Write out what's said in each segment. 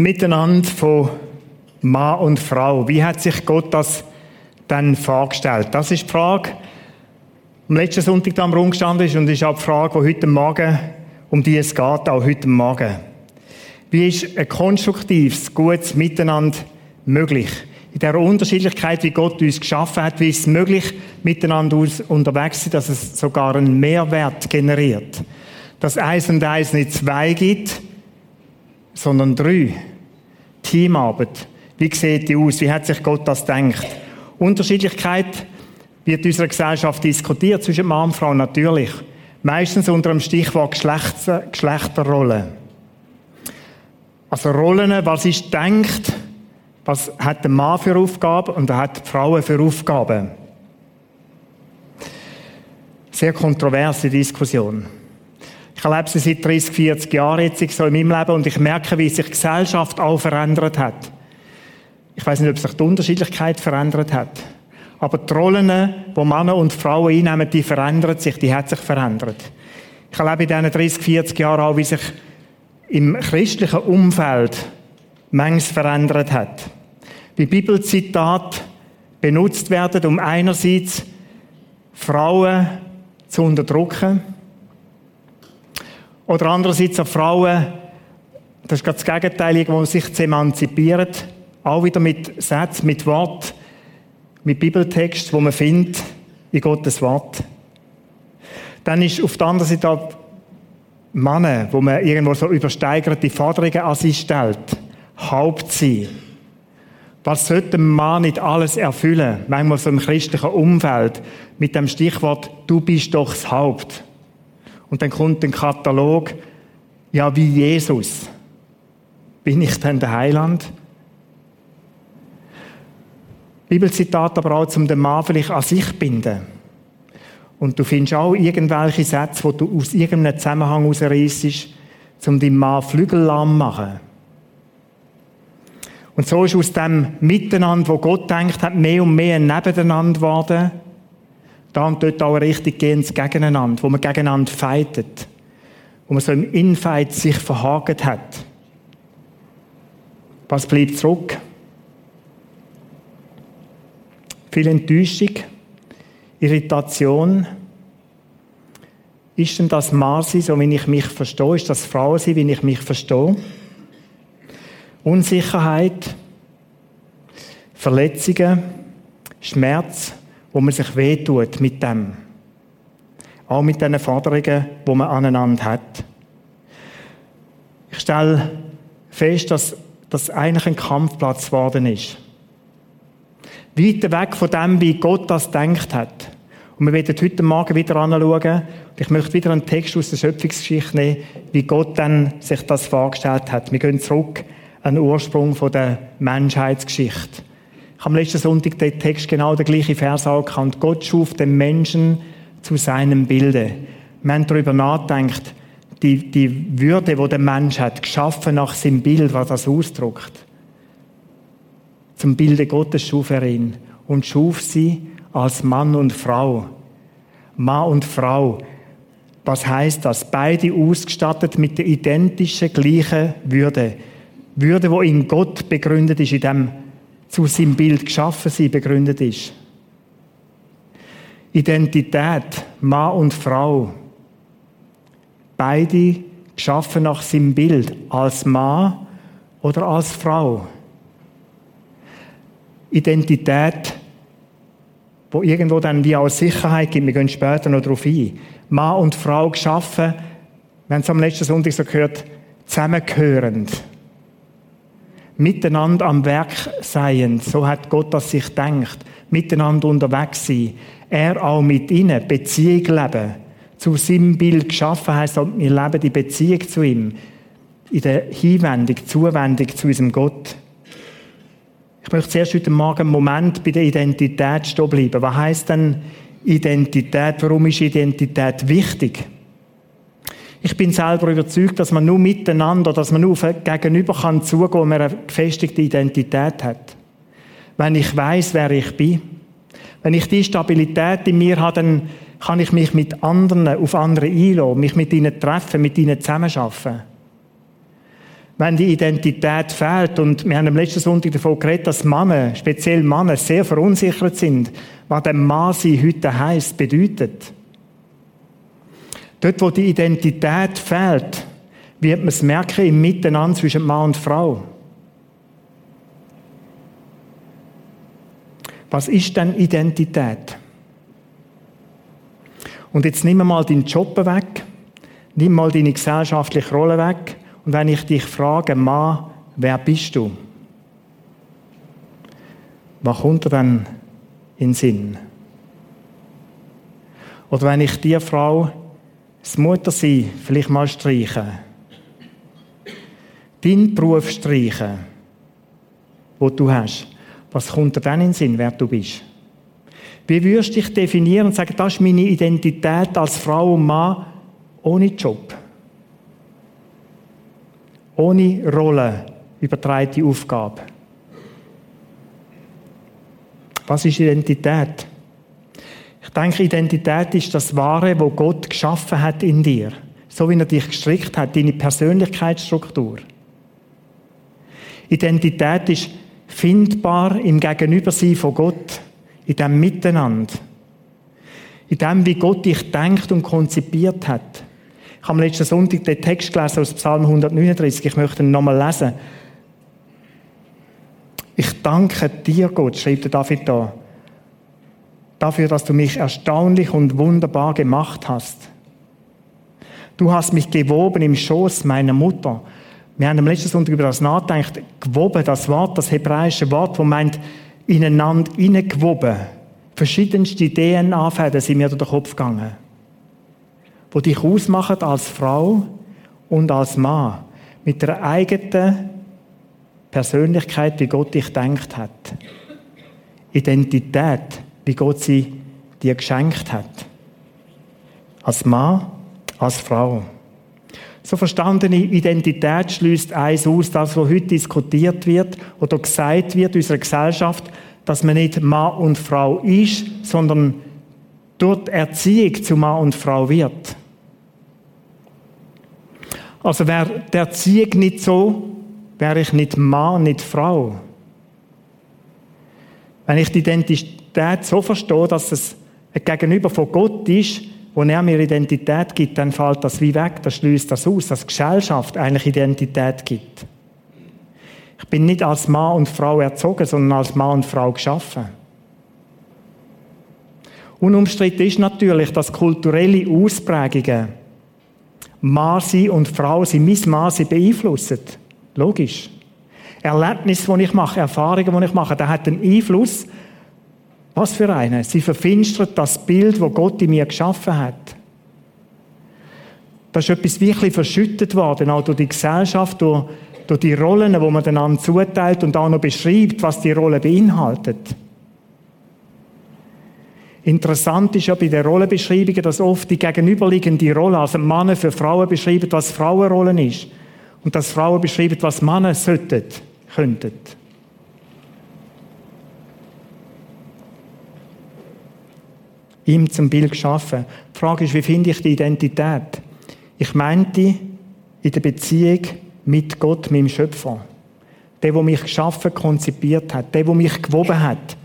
Miteinander von Mann und Frau. Wie hat sich Gott das dann vorgestellt? Das ist die Frage, am letzten Sonntag am Raum gestanden ist und ist auch die Frage, die heute Morgen, um die es geht, auch heute Morgen. Wie ist ein konstruktives, gutes Miteinander möglich? In der Unterschiedlichkeit, wie Gott uns geschaffen hat, wie ist es möglich, miteinander unterwegs zu sein, dass es sogar einen Mehrwert generiert? Dass eins und eins nicht zwei gibt, sondern drei. Teamarbeit. Wie sieht die aus? Wie hat sich Gott das gedacht? Unterschiedlichkeit wird in unserer Gesellschaft diskutiert zwischen Mann und Frau natürlich. Meistens unter dem Stichwort Geschlechter, Geschlechterrollen. Also Rollen, was ist denkt, was hat der Mann für Aufgaben und was hat die Frau für Aufgaben. Sehr kontroverse Diskussion. Ich erlebe sie seit 30, 40 Jahren jetzt so in meinem Leben und ich merke, wie sich die Gesellschaft auch verändert hat. Ich weiß nicht, ob sich die Unterschiedlichkeit verändert hat. Aber die Rollen, die Männer und Frauen einnehmen, die verändern sich, die hat sich verändert. Ich erlebe in diesen 30, 40 Jahren auch, wie sich im christlichen Umfeld manches verändert hat. Wie Bibelzitate benutzt werden, um einerseits Frauen zu unterdrücken, oder andererseits auch Frauen, das ist gerade das Gegenteil, die sich zu emanzipieren, auch wieder mit Sätzen, mit Wort, mit Bibeltext, wo man findet in Gottes Wort. Dann ist auf der anderen Seite auch Männer, wo man irgendwo so übersteigerte Forderungen an sie stellt. Haupt sein. Was sollte ein Mann nicht alles erfüllen? Manchmal so im christlichen Umfeld mit dem Stichwort, du bist doch das Haupt. Und dann kommt ein Katalog, ja, wie Jesus. Bin ich denn der Heiland? Bibelzitat aber auch zum den Mann vielleicht an sich binden. Und du findest auch irgendwelche Sätze, die du aus irgendeinem Zusammenhang herausreißt, um deinen Mann Flügel lahm machen. Und so ist aus dem Miteinander, wo Gott denkt hat, mehr und mehr nebeneinander geworden, da und dort auch richtig gehendes Gegeneinander, wo man gegeneinander fightet. Wo man so im Infight sich verhagelt hat. Was bleibt zurück? Viel Enttäuschung, Irritation. Ist denn das Marsi, so wie ich mich verstehe? Ist das Frau sein, wie ich mich verstehe? Unsicherheit, Verletzungen, Schmerz, wo man sich wehtut mit dem. Auch mit den Forderungen, wo man aneinander hat. Ich stelle fest, dass das eigentlich ein Kampfplatz geworden ist. Weiter weg von dem, wie Gott das denkt hat. Und wir werden heute Morgen wieder anschauen. Ich möchte wieder einen Text aus der Schöpfungsgeschichte nehmen, wie Gott dann sich das vorgestellt hat. Wir gehen zurück an den Ursprung der Menschheitsgeschichte. Ich habe am letzten Sonntag den Text genau der gleiche Vers angekannt. Gott schuf den Menschen zu seinem Bilde. Wir haben darüber nachgedacht, die, die Würde, die der Mensch hat, geschaffen nach seinem Bild, was das ausdrückt. Zum Bilde Gottes schuf er ihn und schuf sie als Mann und Frau. Mann und Frau. Was heißt das? Beide ausgestattet mit der identischen, gleichen Würde. Würde, wo in Gott begründet ist, in dem zu seinem Bild geschaffen sein, begründet ist. Identität, Mann und Frau. Beide geschaffen nach seinem Bild, als Mann oder als Frau. Identität, wo irgendwo dann wie auch Sicherheit gibt, wir gehen später noch darauf ein. Mann und Frau geschaffen, wir haben es am letzten Sonntag so gehört, zusammengehörend miteinander am Werk sein. So hat Gott das sich denkt. Miteinander unterwegs sein. Er auch mit ihnen Beziehung leben. Zu seinem Bild geschaffen heißt, wir leben die Beziehung zu ihm. In der Hinwendung, Zuwendung zu unserem Gott. Ich möchte zuerst heute Morgen einen Moment bei der Identität stehen bleiben. Was heißt denn Identität? Warum ist Identität wichtig? Ich bin selber überzeugt, dass man nur miteinander, dass man nur auf Gegenüber kann zugehen, wenn man eine gefestigte Identität hat. Wenn ich weiß, wer ich bin, wenn ich die Stabilität in mir habe, dann kann ich mich mit anderen auf andere einlassen, mich mit ihnen treffen, mit ihnen zusammenarbeiten. wenn die Identität fehlt. Und wir haben am letzten Sonntag davon geredet, dass Männer, speziell Männer, sehr verunsichert sind, was der Mann sein heute heisst, bedeutet. Dort, wo die Identität fehlt, wird man es merken im Miteinander zwischen Mann und Frau. Was ist denn Identität? Und jetzt nimm mal deinen Job weg, nimm mal deine gesellschaftliche Rolle weg und wenn ich dich frage, Mann, wer bist du? Was kommt dir dann in den Sinn? Oder wenn ich dir Frau das Muttersein vielleicht mal streichen, deinen Beruf streichen, wo du hast, was kommt dir dann in den Sinn, wer du bist? Wie würdest du dich definieren und sagen, das ist meine Identität als Frau und Mann ohne Job? Ohne Rolle, übertreite Aufgabe. Was ist Identität? Ich denke, Identität ist das Wahre, wo Gott geschaffen hat in dir. So wie er dich gestrickt hat, deine Persönlichkeitsstruktur. Identität ist findbar im Gegenübersein von Gott, in dem Miteinander, in dem, wie Gott dich denkt und konzipiert hat. Ich habe am letzten Sonntag den Text gelesen aus Psalm 139. Ich möchte ihn nochmal lesen. Ich danke dir, Gott, schreibt David da, dafür, dass du mich erstaunlich und wunderbar gemacht hast. Du hast mich gewoben im Schoß meiner Mutter. Wir haben am letzten Sonntag über das nachgedacht. Gewoben, das Wort, das hebräische Wort, wo meint, ineinander hineingewoben. Verschiedenste DNA-Fäden sind mir durch den Kopf gegangen. Wo dich ausmachen als Frau und als Mann. Mit der eigenen Persönlichkeit, wie Gott dich denkt hat. Identität, wie Gott sie dir geschenkt hat. Als Mann, als Frau. So verstandene Identität schließt eins aus, das, was heute diskutiert wird oder gesagt wird in unserer Gesellschaft, dass man nicht Mann und Frau ist, sondern dort Erziehung zu Mann und Frau wird. Also wäre die Erziehung nicht so, wäre ich nicht Mann, nicht Frau. Wenn ich die Identität so verstehe, dass es ein Gegenüber von Gott ist, wo er mir Identität gibt, dann fällt das wie weg, das schließt das aus, dass Gesellschaft eigentlich Identität gibt. Ich bin nicht als Mann und Frau erzogen, sondern als Mann und Frau geschaffen. Unumstritten ist natürlich, dass kulturelle Ausprägungen Mann sein und Frau sein, mein Mann beeinflussen. Logisch. Erlebnisse, die ich mache, Erfahrungen, die ich mache, das hat einen Einfluss was für eine? Sie verfinstert das Bild, wo Gott in mir geschaffen hat. Da ist etwas wirklich verschüttet worden, auch durch die Gesellschaft, durch, durch die Rollen, wo man dann zuteilt und auch noch beschreibt, was die Rolle beinhaltet. Interessant ist ja bei den Rollenbeschreibungen, dass oft die gegenüberliegende Rolle, also Männer für Frauen beschreiben, was Frauenrollen ist. Und dass Frauen beschreiben, was Männer sollten, könnten. ihm zum Bild geschaffen. Die Frage ist, wie finde ich die Identität? Ich meinte in der Beziehung mit Gott, meinem Schöpfer. Der, der mich geschaffen, konzipiert hat. Der, der mich gewoben hat.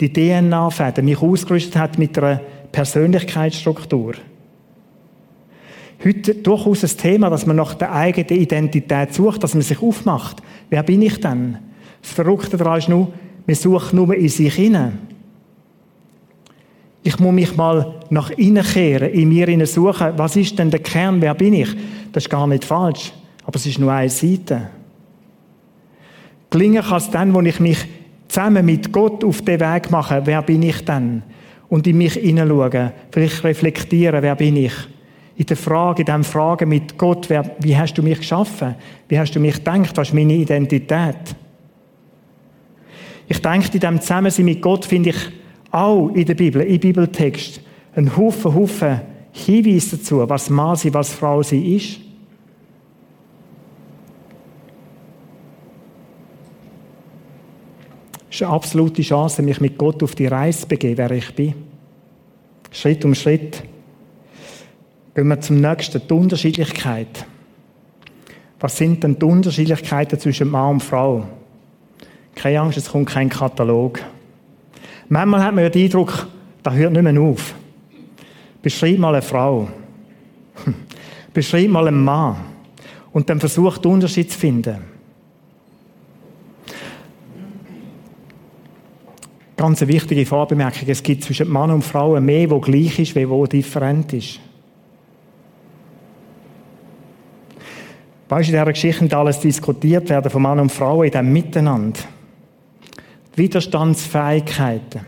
Die DNA-Fäden, mich ausgerüstet hat mit einer Persönlichkeitsstruktur. Heute durchaus ein Thema, dass man nach der eigenen Identität sucht, dass man sich aufmacht. Wer bin ich denn? Das Verrückte daran ist nur, man sucht nur in sich hinein. Ich muss mich mal nach innen kehren, in mir innen suchen, was ist denn der Kern, wer bin ich? Das ist gar nicht falsch, aber es ist nur eine Seite. Gelingen kann es dann, wo ich mich zusammen mit Gott auf den Weg mache, wer bin ich denn? Und in mich hineinschauen, vielleicht reflektieren, wer bin ich? In der Frage, in dem Fragen mit Gott, wer, wie hast du mich geschaffen? Wie hast du mich gedacht? Was ist meine Identität? Ich denke, in dem Zusammensein mit Gott finde ich auch in der Bibel, im Bibeltext, ein Haufen, Haufen Hinweise dazu, was Mann sie, was Frau sie ist. Es ist eine absolute Chance, mich mit Gott auf die Reise zu begeben, wer ich bin. Schritt um Schritt gehen wir zum nächsten, die Unterschiedlichkeit. Was sind denn die Unterschiedlichkeiten zwischen Mann und Frau? Keine Angst, es kommt kein Katalog. Manchmal hat man ja den Eindruck, das hört nicht mehr auf. Beschreib mal eine Frau. Beschreib mal einen Mann. Und dann versucht, den Unterschied zu finden. Ganz eine wichtige Vorbemerkung. Es gibt zwischen Mann und Frau mehr, wo gleich ist, wie wo different ist. Weißt du, in dieser Geschichte alles diskutiert werden von Mann und Frau in diesem Miteinander. Widerstandsfähigkeiten.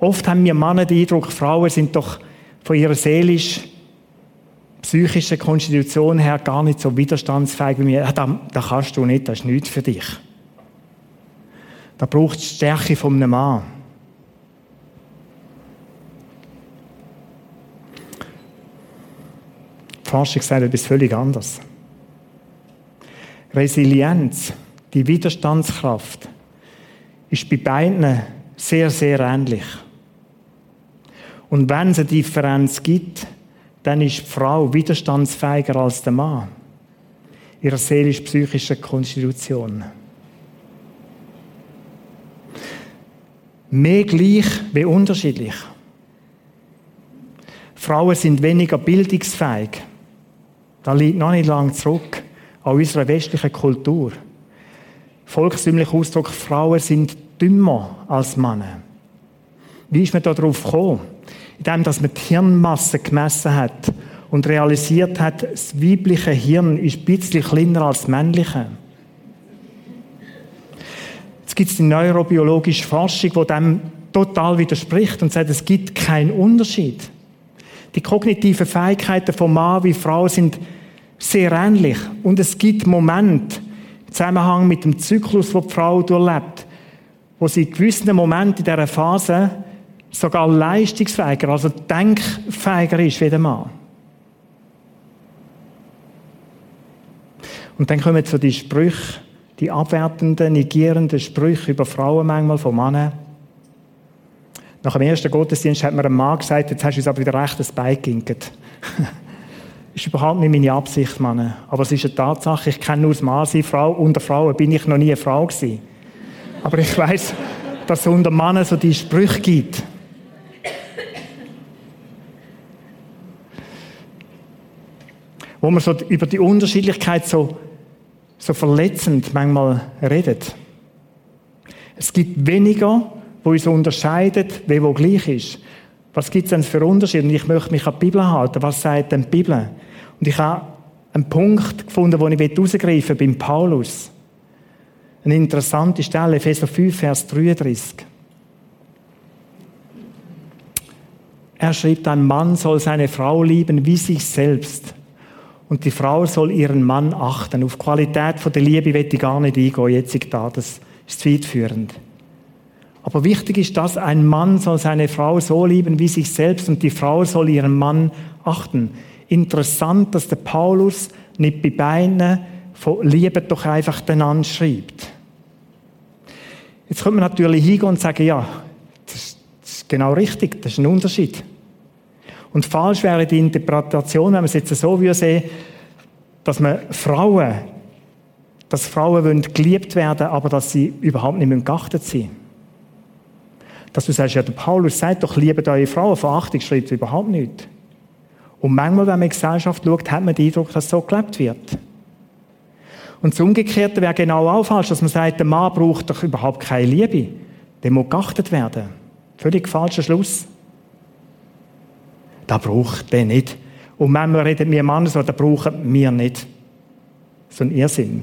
Oft haben wir Männer den Eindruck, Frauen sind doch von ihrer seelisch psychischen Konstitution her gar nicht so widerstandsfähig wie mir. Das, das kannst du nicht, das ist nichts für dich. Da braucht es Stärke von einem Mann. Die Forschung sagt etwas völlig anderes. Resilienz, die Widerstandskraft, ist bei beiden sehr, sehr ähnlich. Und wenn es eine Differenz gibt, dann ist die Frau widerstandsfähiger als der Mann. Ihrer seelisch-psychischen Konstitution. Mehr gleich wie unterschiedlich. Frauen sind weniger bildungsfähig. Das liegt noch nicht lang zurück an unserer westlichen Kultur. Volkstümlicher Ausdruck, Frauen sind dümmer als Männer. Wie ist man da drauf gekommen? Indem, dass man die Hirnmasse gemessen hat und realisiert hat, das weibliche Hirn ist ein bisschen kleiner als das männliche. Jetzt gibt es die neurobiologische Forschung, die dem total widerspricht und sagt, es gibt keinen Unterschied. Die kognitiven Fähigkeiten von Mann wie Frau sind sehr ähnlich. Und es gibt Momente im Zusammenhang mit dem Zyklus, den die Frau durchlebt, wo sie in gewissen Momenten in dieser Phase sogar leistungsfähiger, also denkfähiger ist wie der Mann. Und dann kommen zu die Sprüche, die abwertenden, negierenden Sprüche über Frauen manchmal von Männern. Nach dem ersten Gottesdienst hat mir ein Mann gesagt, jetzt hast du uns aber wieder recht das Bein geginkt. ist überhaupt nicht meine Absicht, Mann. Aber es ist eine Tatsache, ich kenne nur das Mann Frau. Unter Frauen bin ich noch nie eine Frau gewesen. Aber ich weiß, dass es unter Männern so die Sprüche gibt. Wo man so über die Unterschiedlichkeit so so verletzend manchmal redet. Es gibt weniger, wo uns unterscheidet, wie wo gleich ist. Was gibt es denn für Unterschiede? Und ich möchte mich an die Bibel halten. Was sagt denn die Bibel? Und ich habe einen Punkt gefunden, den ich herausgreifen will, beim Paulus. Eine interessante Stelle, Epheser 5, Vers 33. Er schreibt, ein Mann soll seine Frau lieben wie sich selbst. Und die Frau soll ihren Mann achten. Auf die Qualität der Liebe will ich gar nicht eingehen, jetzt da. Das ist zeitführend. Aber wichtig ist, dass ein Mann soll seine Frau so lieben wie sich selbst und die Frau soll ihren Mann achten. Interessant, dass der Paulus nicht bei beiden von Liebe doch einfach den anschreibt. Jetzt könnte man natürlich hingehen und sagen, ja, das ist genau richtig, das ist ein Unterschied. Und falsch wäre die Interpretation, wenn man es jetzt so würde sehen, dass man Frauen, dass Frauen wollen geliebt werden, aber dass sie überhaupt nicht geachtet sind. Dass du sagst, ja, der Paulus sagt doch, liebet eure Frauen, Verachtung schreibt überhaupt nicht. Und manchmal, wenn man in die Gesellschaft schaut, hat man den Eindruck, dass so gelebt wird. Und das Umgekehrte wäre genau auch falsch, dass man sagt, der Mann braucht doch überhaupt keine Liebe. Der muss geachtet werden. Völlig falscher Schluss. Da braucht der nicht. Und manchmal reden wir Männer so, da brauchen wir nicht. So ein Irrsinn.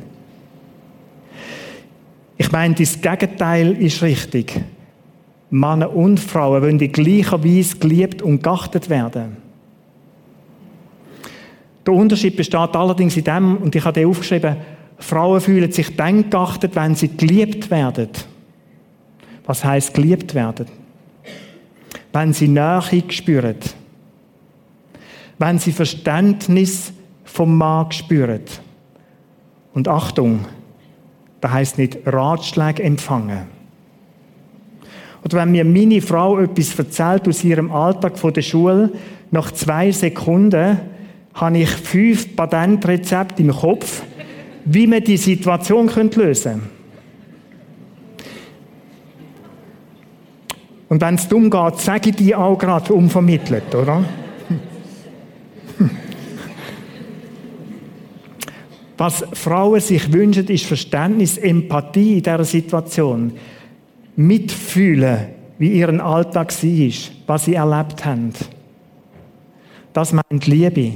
Ich meine, das Gegenteil ist richtig. Männer und Frauen wollen in gleicher Weise geliebt und geachtet werden. Der Unterschied besteht allerdings in dem, und ich habe den aufgeschrieben, Frauen fühlen sich dann geachtet, wenn sie geliebt werden. Was heißt geliebt werden? Wenn sie Nähe spüren wenn sie Verständnis vom Mann spüren. Und Achtung, das heißt nicht Ratschläge empfangen. Oder wenn mir meine Frau etwas erzählt aus ihrem Alltag von der Schule, nach zwei Sekunden habe ich fünf Patentrezepte im Kopf, wie man die Situation lösen könnte. Und wenn es dumm geht, sage ich die auch gerade unvermittelt, oder? Was Frauen sich wünschen, ist Verständnis, Empathie in dieser Situation. Mitfühlen, wie ihren Alltag war, was sie erlebt haben. Das meint Liebe.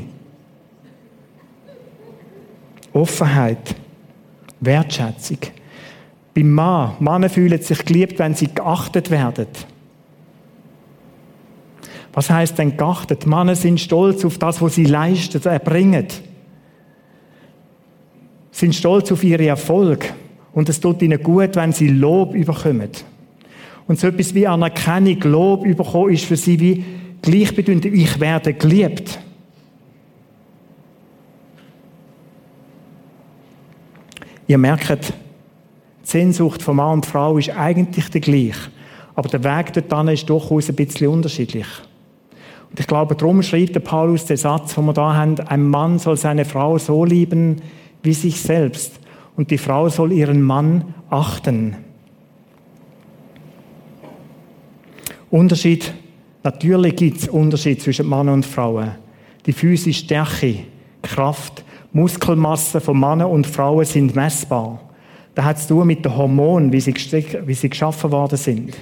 Offenheit. Wertschätzung. Beim Mann, Männer fühlen sich geliebt, wenn sie geachtet werden. Was heißt denn geachtet? Männer sind stolz auf das, was sie leisten, erbringen. Sind stolz auf ihre Erfolg. Und es tut ihnen gut, wenn sie Lob überkommen. Und so etwas wie Anerkennung, Lob überkommen, ist für sie wie gleichbedeutend, ich werde geliebt. Ihr merkt, die Sehnsucht von Mann und Frau ist eigentlich der gleiche. Aber der Weg dorthin ist durchaus ein bisschen unterschiedlich. Und ich glaube, darum schreibt der Paulus den Satz, den wir da haben, ein Mann soll seine Frau so lieben wie sich selbst und die Frau soll ihren Mann achten. Unterschied, natürlich gibt es Unterschied zwischen Mann und Frauen. Die physische Stärke, Kraft, Muskelmasse von Männern und Frauen sind messbar. Da hat zu tun mit den Hormonen, wie sie, wie sie geschaffen worden sind.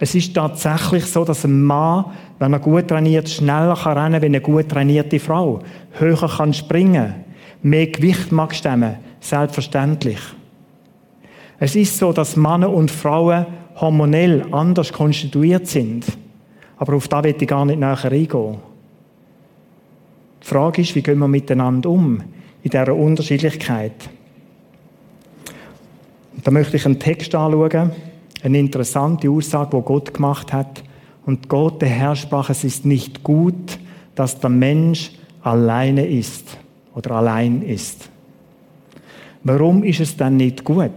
Es ist tatsächlich so, dass ein Mann, wenn er gut trainiert, schneller kann rennen wie eine gut trainierte Frau. Höher kann springen. Mehr Gewicht mag stemmen. Selbstverständlich. Es ist so, dass Männer und Frauen hormonell anders konstituiert sind. Aber auf das will ich gar nicht näher eingehen. Die Frage ist, wie gehen wir miteinander um in dieser Unterschiedlichkeit? da möchte ich einen Text anschauen eine interessante Aussage, wo Gott gemacht hat. Und Gott, der Herr, sprach, es ist nicht gut, dass der Mensch alleine ist oder allein ist. Warum ist es dann nicht gut?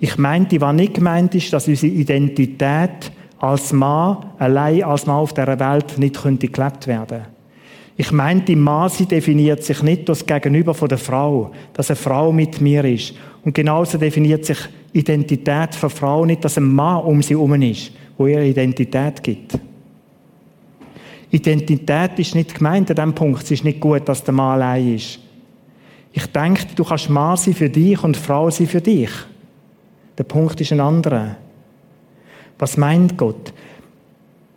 Ich meinte, was nicht gemeint ist, dass unsere Identität als Mann, allein als Mann auf dieser Welt nicht könnte gelebt werden. Ich meinte, Mann, sie definiert sich nicht das Gegenüber von der Frau, dass eine Frau mit mir ist. Und genauso definiert sich Identität von Frau nicht, dass ein Mann um sie herum ist, wo ihre Identität gibt. Identität ist nicht gemeint an diesem Punkt. Es ist nicht gut, dass der Mann allein ist. Ich denke, du kannst Mann sein für dich und Frau sein für dich. Der Punkt ist ein anderer. Was meint Gott?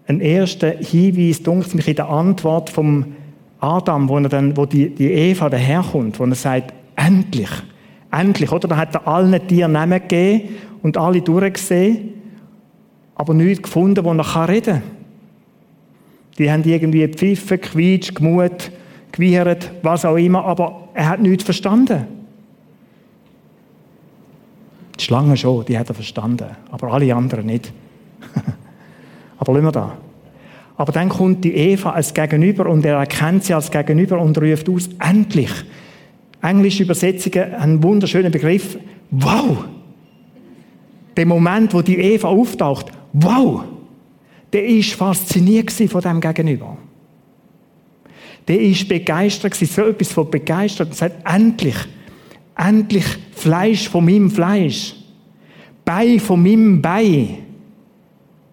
Ein erster Hinweis, dunkelt mich in der Antwort vom Adam, wo, er dann, wo die, die Eva daherkommt, wo er sagt, endlich, Endlich, oder? Da hat er allen Tieren Namen gegeben und alle durchgesehen, aber nichts gefunden, wo er reden kann. Die haben irgendwie gepfiffen, quietscht, gemut, gewiehert, was auch immer, aber er hat nichts verstanden. Die Schlange schon, die hat er verstanden, aber alle anderen nicht. aber lassen wir da. Aber dann kommt die Eva als Gegenüber und er erkennt sie als Gegenüber und ruft aus, endlich, englische Übersetzungen einen wunderschönen Begriff. Wow! Der Moment, wo die Eva auftaucht, wow! Der ist fasziniert von dem Gegenüber. Der ist begeistert so etwas von begeistert und sagt, endlich, endlich Fleisch von meinem Fleisch. Bei von meinem Bei.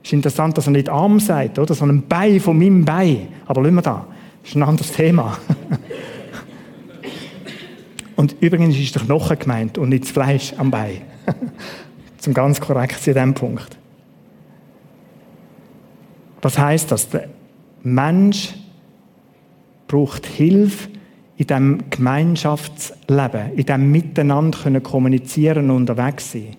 Ist interessant, dass er nicht Arm sagt, oder? Sondern Bei von meinem Bei. Aber lassen wir da. Das ist ein anderes Thema. Und übrigens ist der Knochen gemeint und nicht das Fleisch am Bein. Zum ganz korrekt zu diesem Punkt. Was heißt das? Der Mensch braucht Hilfe in dem Gemeinschaftsleben, in dem Miteinander können kommunizieren und unterwegs sein.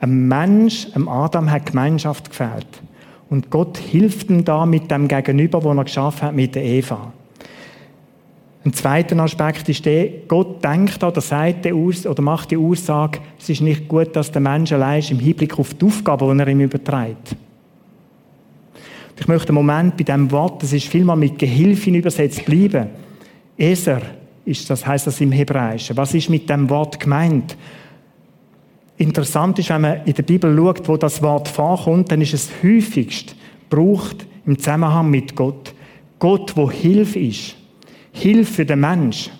Ein Mensch, einem Adam, hat Gemeinschaft gefällt. Und Gott hilft ihm da mit dem Gegenüber, wo er geschaffen hat, mit der Eva. Ein zweiter Aspekt ist der, Gott denkt oder sagt oder macht die Aussage, es ist nicht gut, dass der Mensch allein ist im Hinblick auf die Aufgabe, die er ihm überträgt. Ich möchte einen Moment bei diesem Wort, das ist vielmal mit Gehilfin übersetzt, bleiben. Eser ist das heißt das im Hebräischen. Was ist mit dem Wort gemeint? Interessant ist, wenn man in der Bibel schaut, wo das Wort vorkommt, dann ist es häufigst gebraucht im Zusammenhang mit Gott. Gott, wo Hilfe ist. Hilfe für den Mensch.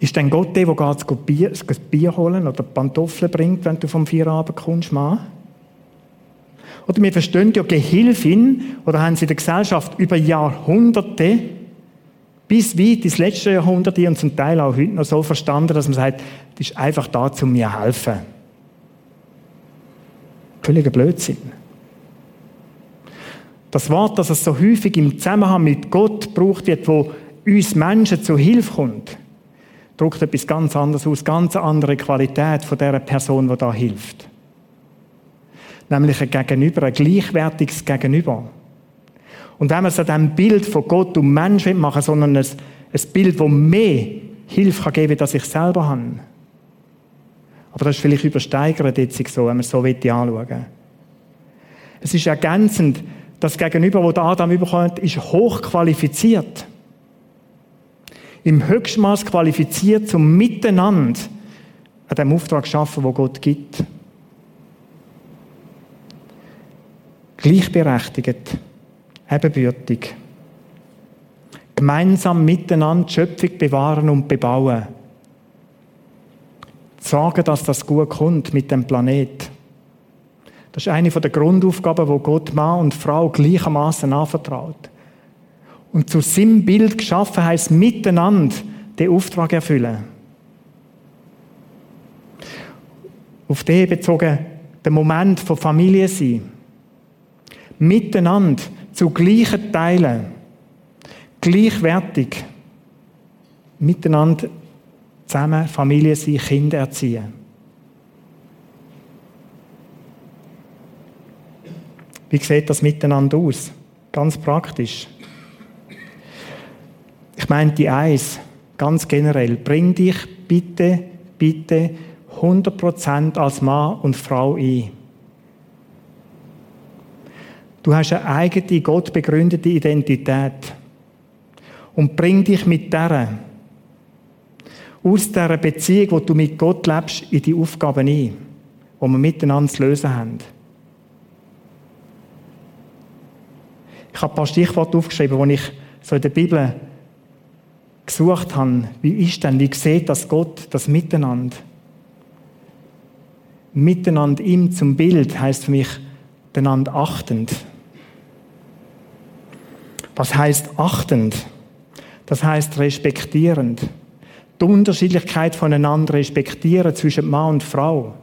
Ist denn Gott der, der geht Bier, das Bier holen oder Pantoffeln bringt, wenn du vom Feierabend kommst, Mann? Oder wir verstehen ja Gehilfin oder haben sie in der Gesellschaft über Jahrhunderte bis weit ins letzte Jahrhundert und zum Teil auch heute noch so verstanden, dass man sagt, das ist einfach da, um mir zu helfen. Völliger Blödsinn. Das Wort, das es so häufig im Zusammenhang mit Gott gebraucht wird, wo uns Menschen zu Hilfe kommt, drückt etwas ganz anderes aus, ganz andere Qualität von der Person, die da hilft. Nämlich ein Gegenüber, ein gleichwertiges Gegenüber. Und wenn wir es an diesem Bild von Gott und Mensch machen sondern ein, ein Bild, das mehr Hilfe geben kann, als ich selber habe. Aber das ist vielleicht übersteigert jetzt so, wenn man es so anschauen. Es ist ergänzend, das Gegenüber, das Adam überkommt, ist hochqualifiziert. Im Höchstmaß qualifiziert zum Miteinander an dem Auftrag schaffen, wo Gott gibt. Gleichberechtigt ebenbürtig. Gemeinsam miteinander die Schöpfung bewahren und bebauen. Sorgen, dass das gut kommt mit dem Planet. Das ist eine der Grundaufgaben, wo Gott Mann und Frau gleichermaßen anvertraut. Und zu seinem Bild geschaffen heißt miteinander den Auftrag erfüllen. Auf den bezogen der Moment von Familie sein. Miteinander zu gleichen Teilen, gleichwertig, miteinander zusammen Familie sein, Kinder erziehen. Wie sieht das miteinander aus? Ganz praktisch. Ich meine die Eins, ganz generell. Bring dich bitte, bitte 100% als Mann und Frau ein. Du hast eine eigene, Gott begründete Identität. Und bring dich mit der aus dieser Beziehung, wo du mit Gott lebst, in die Aufgaben ein, die wir miteinander zu lösen haben. Ich habe ein paar Stichworte aufgeschrieben, die ich so in der Bibel gesucht habe. Wie ist denn, wie sieht das Gott, das Miteinander? Miteinander ihm zum Bild heißt für mich, einander achtend. Was heißt achtend? Das heißt respektierend. Die Unterschiedlichkeit voneinander respektieren zwischen Mann und Frau.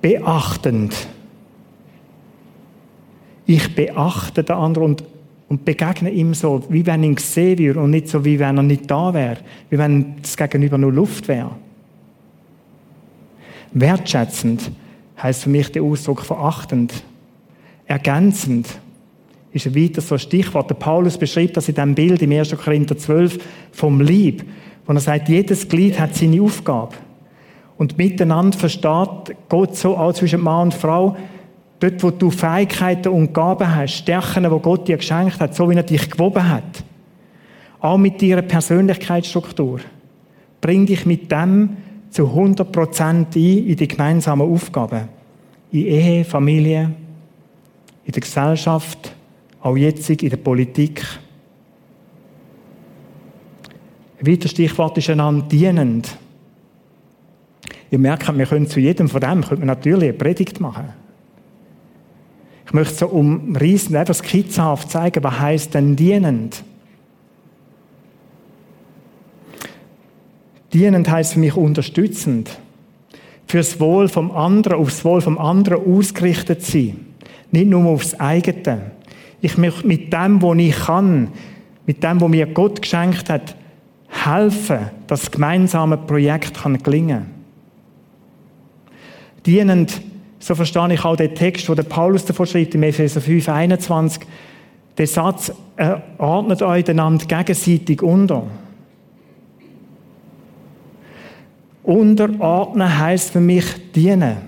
Beachtend. Ich beachte den anderen und, und begegne ihm so, wie wenn ich ihn sehen würde und nicht so, wie wenn er nicht da wäre. Wie wenn das Gegenüber nur Luft wäre. Wertschätzend heißt für mich der Ausdruck verachtend. Ergänzend ist ein weiteres so Stichwort. Der Paulus beschreibt das in diesem Bild im 1. Korinther 12 vom Lieb, wo er sagt, jedes Glied hat seine Aufgabe. Und miteinander versteht Gott so auch zwischen Mann und Frau, dort, wo du Fähigkeiten und Gaben hast, Stärken, die Gott dir geschenkt hat, so wie er dich gewoben hat. Auch mit deiner Persönlichkeitsstruktur. Bring dich mit dem zu 100% ein in die gemeinsamen Aufgaben. In Ehe, Familie, in der Gesellschaft, auch jetzt in der Politik. Ein weiteres Stichwort ist einander dienend. Ihr merkt, wir können zu jedem von dem können wir natürlich eine Predigt machen. Ich möchte so umreißen, einfach skizzenhaft zeigen, was heißt denn dienend? Dienend heißt für mich unterstützend. Fürs Wohl vom anderen, aufs Wohl vom anderen ausgerichtet sein. Nicht nur aufs eigene. Ich möchte mit dem, was ich kann, mit dem, was mir Gott geschenkt hat, helfen, dass das gemeinsame Projekt kann gelingen Dienend, so verstehe ich auch den Text, der Paulus davor schreibt, im Epheser 5, 21, der Satz, äh, ordnet euch einander gegenseitig unter. Unterordnen heißt für mich dienen.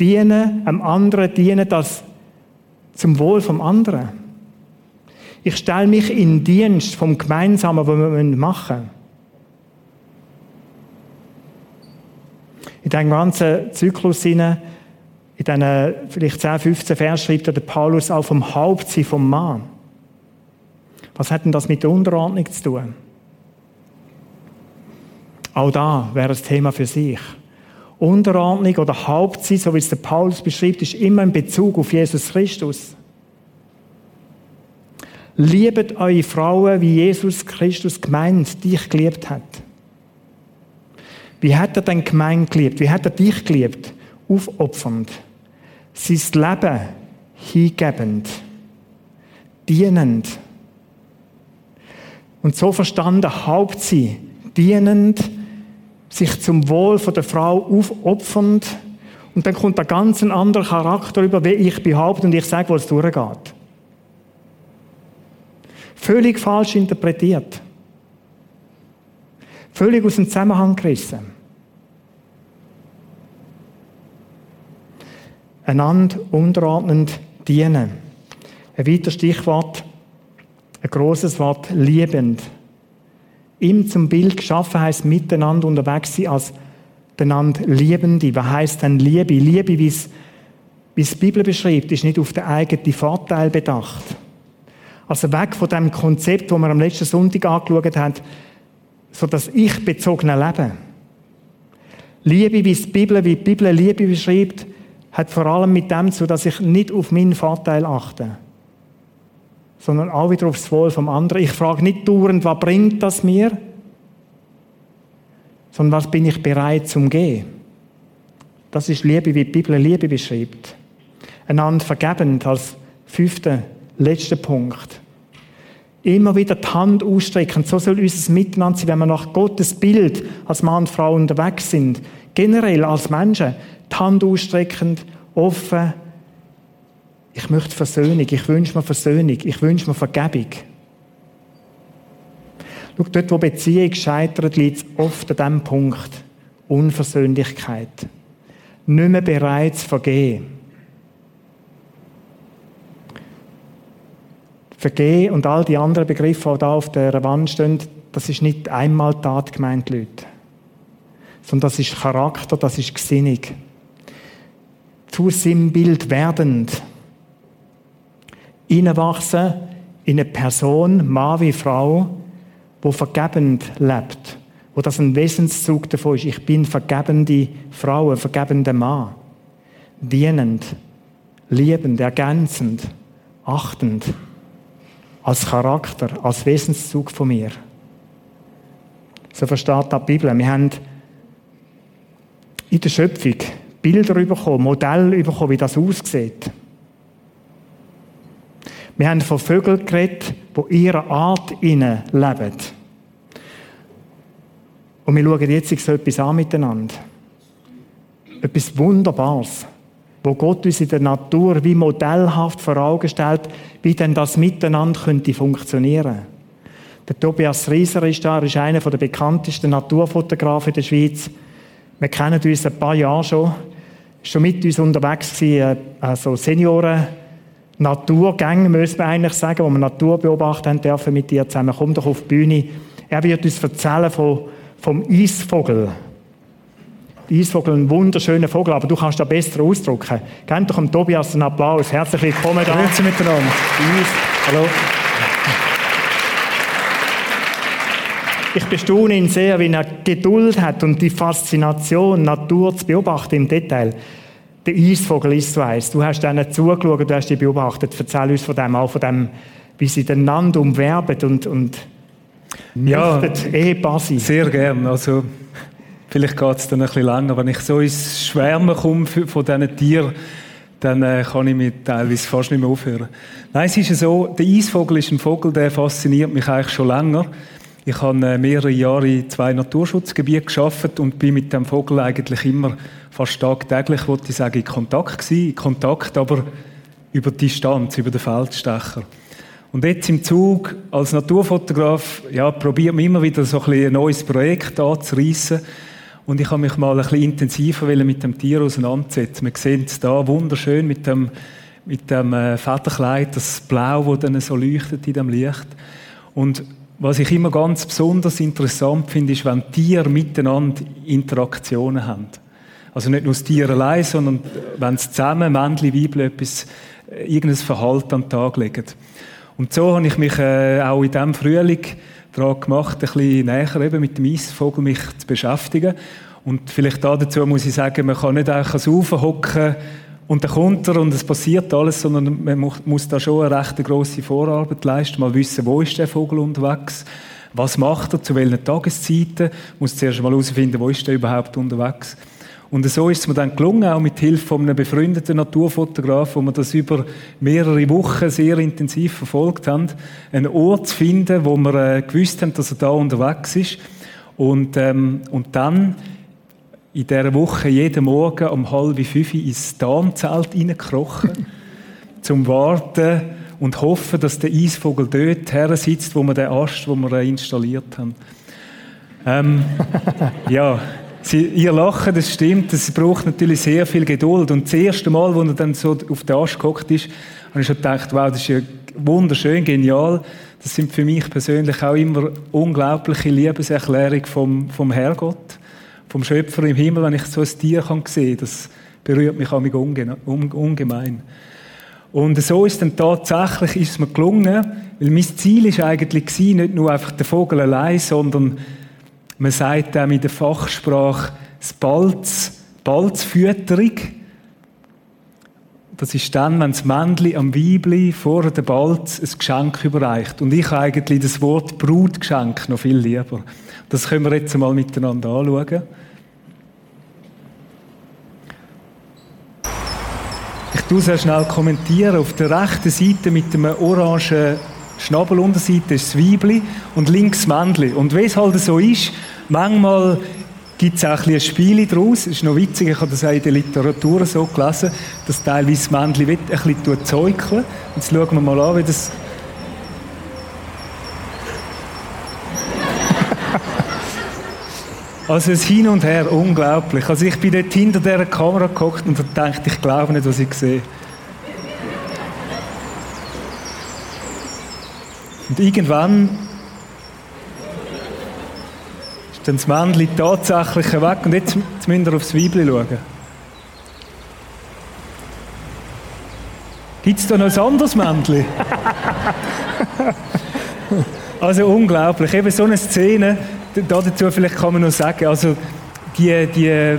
Dienen, am anderen dienen, dass zum Wohl vom anderen. Ich stelle mich in Dienst vom Gemeinsamen, was wir machen müssen. In diesem ganzen Zyklus in diesen vielleicht 10, 15 Vers schreibt der Paulus auch vom Hauptsein vom Mann. Was hat denn das mit der Unterordnung zu tun? Auch da wäre das Thema für sich. Unterordnung oder Hauptsein, so wie es der Paulus beschreibt, ist immer in Bezug auf Jesus Christus. Liebet eure Frauen, wie Jesus Christus gemeint, dich geliebt hat. Wie hat er denn gemeint geliebt? Wie hat er dich geliebt? Aufopfernd. Sein Leben hingebend. Dienend. Und so verstanden Hauptsein. Dienend, sich zum Wohl der Frau aufopfernd. Und dann kommt ein ganz anderer Charakter über, wie ich behaupte und ich sage, wo es durchgeht. Völlig falsch interpretiert. Völlig aus dem Zusammenhang gerissen. Einander unterordnend dienen. Ein weiteres Stichwort, ein großes Wort, liebend. Ihm zum Bild geschaffen heißt miteinander unterwegs sein als einander Liebende. Was heißt denn Liebe? Liebe, wie es, wie es die Bibel beschreibt, ist nicht auf den eigenen Vorteil bedacht. Also weg von dem Konzept, das wir am letzten Sonntag angeschaut haben, so das ich-bezogene Leben. Liebe, wie die Bibel, wie die Bibel Liebe beschreibt, hat vor allem mit dem zu, dass ich nicht auf meinen Vorteil achte, sondern auch wieder aufs Wohl vom anderen. Ich frage nicht dauernd, was bringt das mir, sondern was bin ich bereit zum Gehen. Das ist Liebe, wie die Bibel Liebe beschreibt. Einander vergebend als fünfter Letzter Punkt. Immer wieder die Hand ausstrecken. So soll unser Miteinander sein, wenn wir nach Gottes Bild als Mann und Frau unterwegs sind. Generell als Menschen. Die Hand ausstreckend, offen. Ich möchte Versöhnung. Ich wünsche mir Versöhnung. Ich wünsche mir Vergebung. Schau, dort, wo Beziehung scheitert, liegt es oft an diesem Punkt. Unversöhnlichkeit. Nicht mehr bereit zu vergehen. Vergehen und all die anderen Begriffe, die da auf der Wand stehen, das ist nicht einmal Tat gemeint, Leute. Sondern das ist Charakter, das ist Gesinnung. Zu Sinnbild werdend. Hineinwachsen in eine Person, Mann wie Frau, wo vergebend lebt. Wo das ein Wesenszug davon ist. Ich bin vergebende Frau, ein vergebender Mann. Dienend, liebend, ergänzend, achtend als Charakter, als Wesenszug von mir. So versteht die Bibel. Wir haben in der Schöpfung Bilder bekommen, Modelle bekommen, wie das aussieht. Wir haben von Vögeln geredet, die ihrer Art innen leben. Und wir schauen jetzt so etwas an miteinander. Etwas Wunderbares wo Gott uns in der Natur wie modellhaft vor Augen stellt, wie denn das miteinander könnte funktionieren. Der Tobias Rieser ist da, er ist einer der bekanntesten Naturfotografen der Schweiz. Wir kennen uns ein paar Jahre schon, schon mit uns unterwegs gewesen, also Senioren, Naturgänge, müssen wir eigentlich sagen, wo wir Natur beobachten haben dürfen mit dir zusammen. Komm doch auf die Bühne. Er wird uns erzählen vom, vom Eisvogel. Der Eisvogel ein wunderschöner Vogel, aber du kannst das besser ausdrücken. Gebt doch dem Tobias einen Applaus. Herzlich willkommen da. Grüezi miteinander. Hallo. Ich bestaune ihn sehr, wie er Geduld hat und die Faszination, Natur zu beobachten im Detail. Der Eisvogel ist so eins. Du hast denen zugeschaut, du hast die beobachtet. Erzähl uns von dem, auch von dem, wie sie einander umwerben und, und ja, Ehepaar Sehr gern. Also, Vielleicht geht es dann ein bisschen länger. Wenn ich so ins Schwärmen komme von diesen Tieren, dann äh, kann ich mich teilweise fast nicht mehr aufhören. Nein, es ist ja so, der Eisvogel ist ein Vogel, der fasziniert mich eigentlich schon länger. Ich habe äh, mehrere Jahre in zwei Naturschutzgebieten geschafft und bin mit dem Vogel eigentlich immer fast tagtäglich, wollte ich sagen, in Kontakt gewesen. In Kontakt, aber über die Distanz, über den Feldstecher. Und jetzt im Zug als Naturfotograf, ja, probiert man immer wieder so ein, ein neues Projekt anzureissen. Und ich habe mich mal ein bisschen intensiver mit dem Tier auseinandersetzen. Wir sehen es da wunderschön mit dem, mit dem äh, Federkleid, das Blau, das dann so leuchtet in dem Licht. Und was ich immer ganz besonders interessant finde, ist, wenn Tiere miteinander Interaktionen haben. Also nicht nur das Tier allein, sondern wenn sie zusammen, Männchen, Weibchen, etwas, äh, irgendein Verhalten an den Tag legen. Und so habe ich mich äh, auch in diesem Frühling daran gemacht, ein bisschen näher eben mit dem Eisvogel mich zu beschäftigen. Und vielleicht dazu muss ich sagen, man kann nicht einfach Ufer hocken und dann kommt er und es passiert alles, sondern man muss da schon eine recht grosse Vorarbeit leisten, mal wissen, wo ist der Vogel unterwegs, was macht er, zu welchen Tageszeiten, muss zuerst mal herausfinden, wo ist der überhaupt unterwegs. Und so ist es mir dann gelungen, auch mit Hilfe von einem befreundeten Naturfotograf, wo wir das über mehrere Wochen sehr intensiv verfolgt haben, einen Ort zu finden, wo wir äh, gewusst haben, dass er da unterwegs ist. Und, ähm, und dann in dieser Woche jeden Morgen um halb fünf ins Darmzelt reingekrochen, zum Warten und hoffen, dass der Eisvogel dort her sitzt, wo wir den Ast, wo wir installiert haben. Ähm, ja, Sie, ihr Lachen, das stimmt, das braucht natürlich sehr viel Geduld. Und das erste Mal, wo er dann so auf den Ast gehockt ist, habe ich schon gedacht, wow, das ist ja wunderschön, genial. Das sind für mich persönlich auch immer unglaubliche Liebeserklärungen vom, vom Herrgott vom Schöpfer im Himmel, wenn ich so ein Tier kann sehen kann. Das berührt mich auch ungemein. Und so ist dann tatsächlich ist es mir gelungen, weil mein Ziel ist eigentlich nicht nur einfach der Vogel allein, sondern man sagt auch in der Fachsprache das Balz, Balzfütterung. Das ist dann, wenn das Männchen am Weibli vor der Balz ein Geschenk überreicht. Und ich habe eigentlich das Wort Brutgeschenk noch viel lieber. Das können wir jetzt einmal miteinander anschauen. Ich tue sehr schnell kommentieren. Auf der rechten Seite mit dem orangen Schnabelunterseite ist das Weibli und links das Männchen. Und wie es halt so ist, manchmal gibt es auch ein, bisschen ein Spiel daraus. Es ist noch witzig, ich habe das auch in der Literatur so gelesen, dass teilweise das Männchen ein bisschen zeugeln. Jetzt schauen wir mal an, wie das Also es Hin und Her, unglaublich. Also ich bin dort hinter dieser Kamera geguckt und dachte, ich glaube nicht, was ich sehe. Und irgendwann ist dann das Männchen tatsächlich weg und jetzt, jetzt müsst ihr aufs Weibchen schauen. Gibt es da noch ein anderes Männchen? also unglaublich. Eben so eine Szene, dazu vielleicht kann man noch sagen, also die, die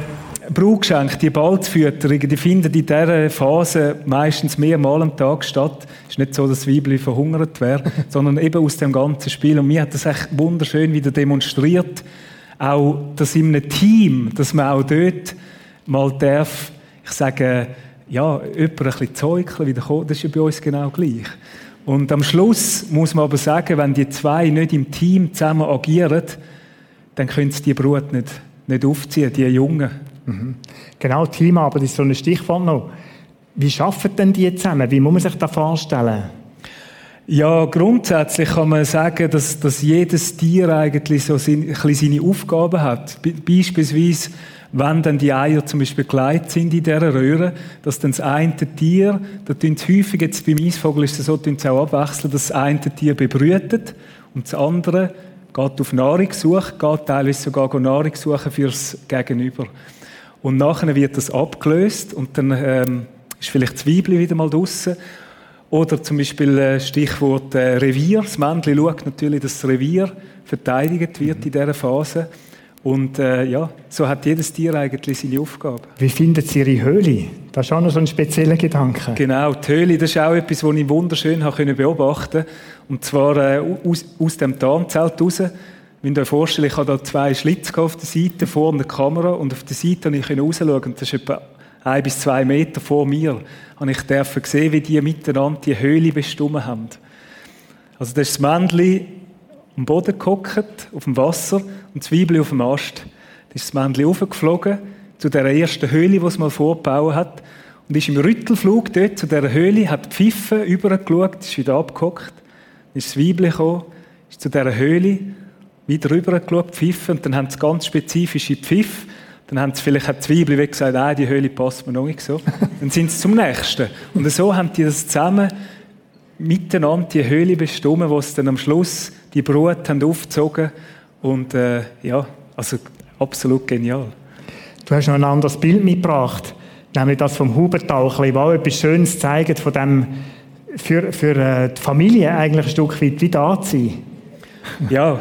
Brauchgeschenke, die Balzfütterungen, die finden in dieser Phase meistens mehrmals am Tag statt. Es ist nicht so, dass das Weibchen verhungert wäre, sondern eben aus dem ganzen Spiel. Und mir hat das echt wunderschön wieder demonstriert, auch dass in einem Team, dass man auch dort mal darf, ich sage, ja, jemand ein bisschen zeugeln, wieder kommen, das ist ja bei uns genau gleich. Und am Schluss muss man aber sagen, wenn die zwei nicht im Team zusammen agieren, dann können sie die Brut nicht, nicht aufziehen, die Jungen. Mhm. Genau, Teamarbeit ist so ein Stichwort noch. Wie schaffen denn die zusammen? Wie muss man sich das vorstellen? Ja, grundsätzlich kann man sagen, dass, dass jedes Tier eigentlich so sein, seine Aufgaben hat. Be beispielsweise, wenn dann die Eier zum Beispiel geleitet sind in dieser Röhre, dass dann das eine Tier, da tun sie häufig, jetzt beim Eisvogel ist es so, tun sie auch abwechseln, dass das eine Tier bebrütet und das andere geht auf Nahrungssuche, geht teilweise sogar Nahrung suchen fürs Gegenüber. Und nachher wird das abgelöst und dann ähm, ist vielleicht das Weibli wieder mal draussen. Oder zum Beispiel äh, Stichwort äh, Revier. Das Männchen schaut natürlich, dass das Revier verteidigt wird in dieser Phase. Und äh, ja, so hat jedes Tier eigentlich seine Aufgabe. Wie findet sie ihre Höhle? Das ist auch noch so ein spezieller Gedanke. Genau, die Höhle, das ist auch etwas, was ich wunderschön habe beobachten konnte. Und zwar äh, aus, aus dem Tarnzelt raus. Wenn ihr euch vorstellt, ich habe da zwei Schlitze auf der Seite, vorne eine Kamera und auf der Seite konnte ich rausschauen. Und das ist etwa ein bis zwei Meter vor mir. Und ich durfte sehen, wie die miteinander die Höhle bestimmt haben. Also das ist das Männchen am Boden gehockt, auf dem Wasser, und Weibchen auf dem Ast. Da ist das Männchen aufgeflogen zu der ersten Höhle, die es mal vorgebaut hat, und ist im Rüttelflug dort zu dieser Höhle, hat pfiffen, übergeschaut, ist wieder abgehockt, dann ist das Weibchen gekommen, ist zu dieser Höhle, wieder rübergeschaut, pfiffen, und dann haben sie ganz spezifische Pfiff, dann haben sie vielleicht hat das Weibchen gesagt, nein, die Höhle passt mir noch nicht so. dann sind sie zum nächsten. Und so haben die das zusammen miteinander die Höhle bestimmt, wo sie dann am Schluss die Brut haben aufgezogen und äh, ja, also absolut genial. Du hast noch ein anderes Bild mitgebracht, nämlich das vom Hubertal, was etwas Schönes zeigt von dem für, für äh, die Familie eigentlich ein Stück weit wie da zu sein. Ja,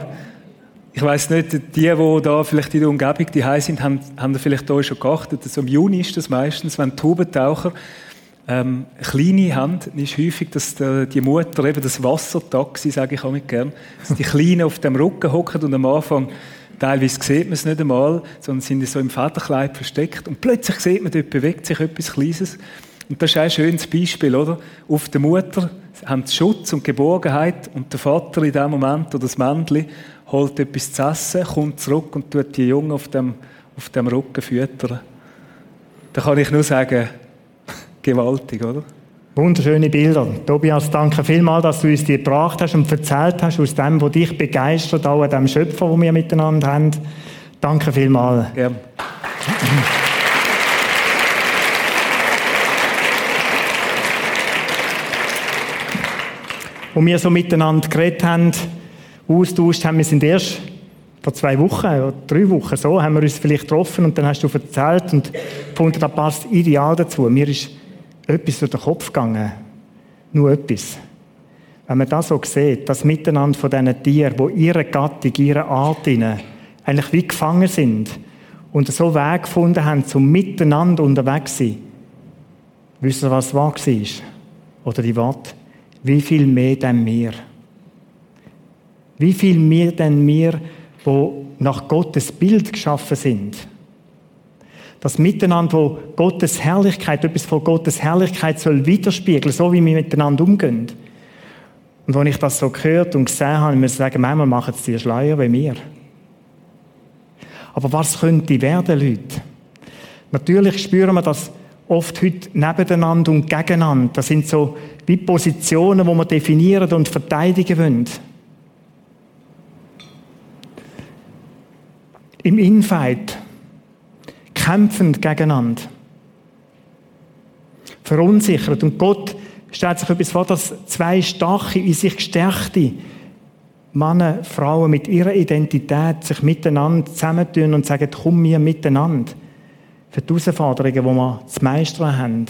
ich weiß nicht, die, die da vielleicht in der Umgebung die sind, haben, haben da vielleicht da schon geachtet. Also Im Juni ist das meistens, wenn Tubentaucher ähm, kleine haben, ist häufig, dass die, die Mutter eben das Wassertaxi, sage ich auch mit gern, dass die Kleinen auf dem Rücken hocken und am Anfang teilweise sieht man es nicht einmal, sondern sind so im Vaterkleid versteckt und plötzlich sieht man, dort bewegt sich etwas Kleines. Und das ist ein schönes Beispiel, oder? Auf der Mutter haben sie Schutz und Geborgenheit und der Vater in dem Moment oder das Männchen holt etwas zu essen, kommt zurück und tut die Jungen auf dem, auf dem Rücken füttern. Da kann ich nur sagen, gewaltig, oder? Wunderschöne Bilder. Tobias, danke vielmals, dass du uns die gebracht hast und erzählt hast aus dem, was dich begeistert, auch an dem Schöpfer, wo wir miteinander haben. Danke vielmals. Ja. Wo wir so miteinander geredet haben, austauscht haben. Wir sind erst vor zwei Wochen oder drei Wochen so, haben wir uns vielleicht getroffen und dann hast du erzählt und gefunden, das passt ideal dazu. Mir ist etwas durch den Kopf gegangen. Nur etwas. Wenn man das so sieht, das Miteinander von diesen Tieren, wo ihre Gattung, ihre Art eigentlich wie gefangen sind und so Weg gefunden haben, zum Miteinander unterwegs zu sein. Wisst ihr, was wahr war? Oder die Worte? Wie viel mehr denn wir? Wie viel mehr denn wir, wo nach Gottes Bild geschaffen sind? Das Miteinander, wo Gottes Herrlichkeit, etwas von Gottes Herrlichkeit soll widerspiegeln, so wie wir miteinander umgehen. Und als ich das so gehört und gesehen habe, muss ich sagen, manchmal machen sie die Schleier wie mir. Aber was könnte werden, Leute? Natürlich spüren wir das oft heute nebeneinander und gegeneinander. Das sind so wie Positionen, wo wir definieren und verteidigen wollen. Im Infight, kämpfend gegeneinander. Verunsichert. Und Gott stellt sich etwas vor, dass zwei starke, in sich gestärkte Männer, Frauen mit ihrer Identität sich miteinander zusammentun und sagen, komm mir miteinander. Für die Herausforderungen, die wir zu meistern haben.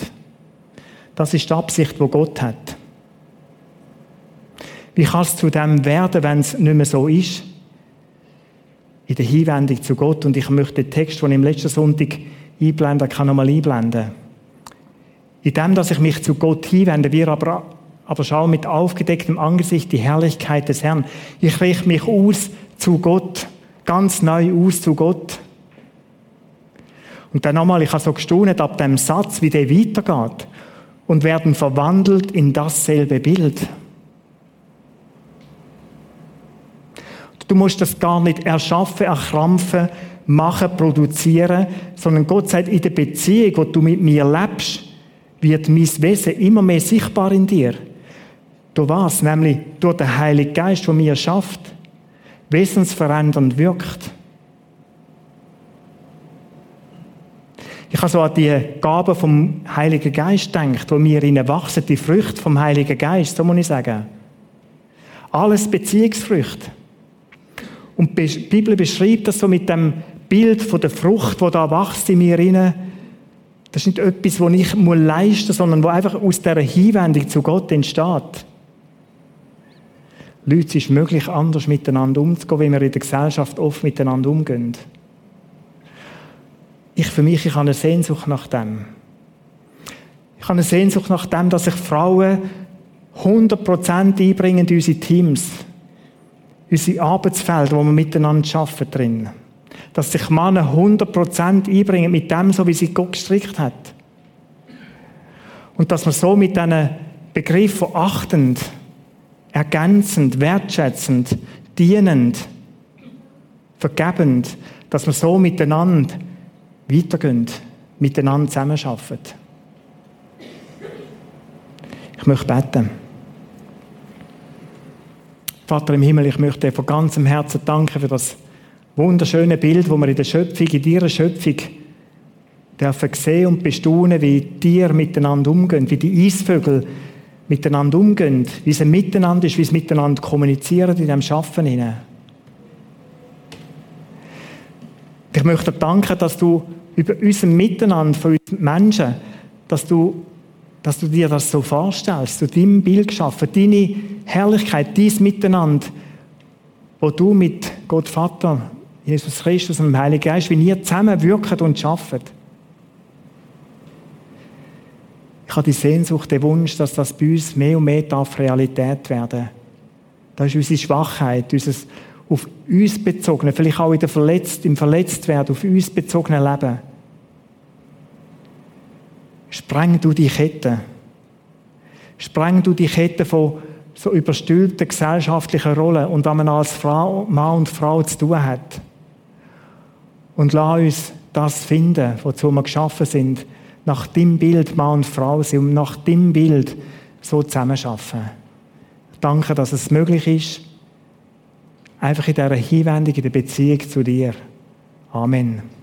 Das ist die Absicht, die Gott hat. Wie kann es zu dem werden, wenn es nicht mehr so ist? In der Hinwendung zu Gott. Und ich möchte den Text, den ich im letzten Sonntag einblenden kann, nochmal einblenden. In dem, dass ich mich zu Gott hinwende, wir aber, aber schauen mit aufgedecktem Angesicht die Herrlichkeit des Herrn. Ich richte mich aus zu Gott, ganz neu aus zu Gott. Und dann nochmal, ich habe so gestaunet ab dem Satz, wie der weitergeht. Und werden verwandelt in dasselbe Bild. Du musst das gar nicht erschaffen, erkrampfen, machen, produzieren, sondern Gott sagt, in der Beziehung, wo du mit mir lebst, wird mein Wesen immer mehr sichtbar in dir. Du was? Nämlich durch den Heiligen Geist, der mir schafft, wesensverändernd wirkt. Ich habe so an die Gaben vom Heiligen Geist gedacht, wo mir ihnen wachsen, die Früchte vom Heiligen Geist, so muss ich sagen. Alles Beziehungsfrüchte. Und die Bibel beschreibt das so mit dem Bild von der Frucht, wo da wächst in mir rein. Das ist nicht etwas, was ich leisten muss, sondern wo einfach aus dieser Hinwendung zu Gott entsteht. Leute, es ist möglich, anders miteinander umzugehen, wie wir in der Gesellschaft oft miteinander umgehen. Ich für mich, ich habe eine Sehnsucht nach dem. Ich habe eine Sehnsucht nach dem, dass sich Frauen 100% einbringen in unsere Teams unsere Arbeitsfelder, wo wir miteinander arbeiten drin. Dass sich Männer 100% einbringen mit dem, so wie sie Gott gestrickt hat. Und dass wir so mit diesen Begriff von achtend, ergänzend, wertschätzend, dienend, vergebend, dass wir so miteinander weitergehen, miteinander zusammenarbeiten. Ich möchte beten. Vater im Himmel, ich möchte dir von ganzem Herzen danken für das wunderschöne Bild, wo wir in der Schöpfung, in deiner Schöpfung dürfen sehen und bestaunen, wie Tiere miteinander umgehen, wie die Eisvögel miteinander umgehen, wie sie miteinander ist, wie sie miteinander kommunizieren in dem Schaffen hinein. Ich möchte dir danken, dass du über unser Miteinander von uns Menschen, dass du dass du dir das so vorstellst, zu deinem Bild geschaffen, deine Herrlichkeit, dies Miteinander, wo du mit Gott Vater, Jesus Christus und dem Heiligen Geist, wie ihr zusammen wirkt und schafft. Ich habe die Sehnsucht, den Wunsch, dass das bei uns mehr und mehr darf Realität werden. Das ist unsere Schwachheit, unser auf uns bezogene, vielleicht auch in der Verletzt, im Verletztwerden, auf uns bezogene Leben. Spreng du die Kette. Spreng du die Kette von so überstülpten gesellschaftlichen Rollen und was man als Frau, Mann und Frau zu tun hat. Und lass uns das finden, wozu wir geschaffen sind, nach dem Bild Mann und Frau sind und nach dem Bild so zusammenschaffen. Danke, dass es möglich ist, einfach in dieser Hinwendung, in der Beziehung zu dir. Amen.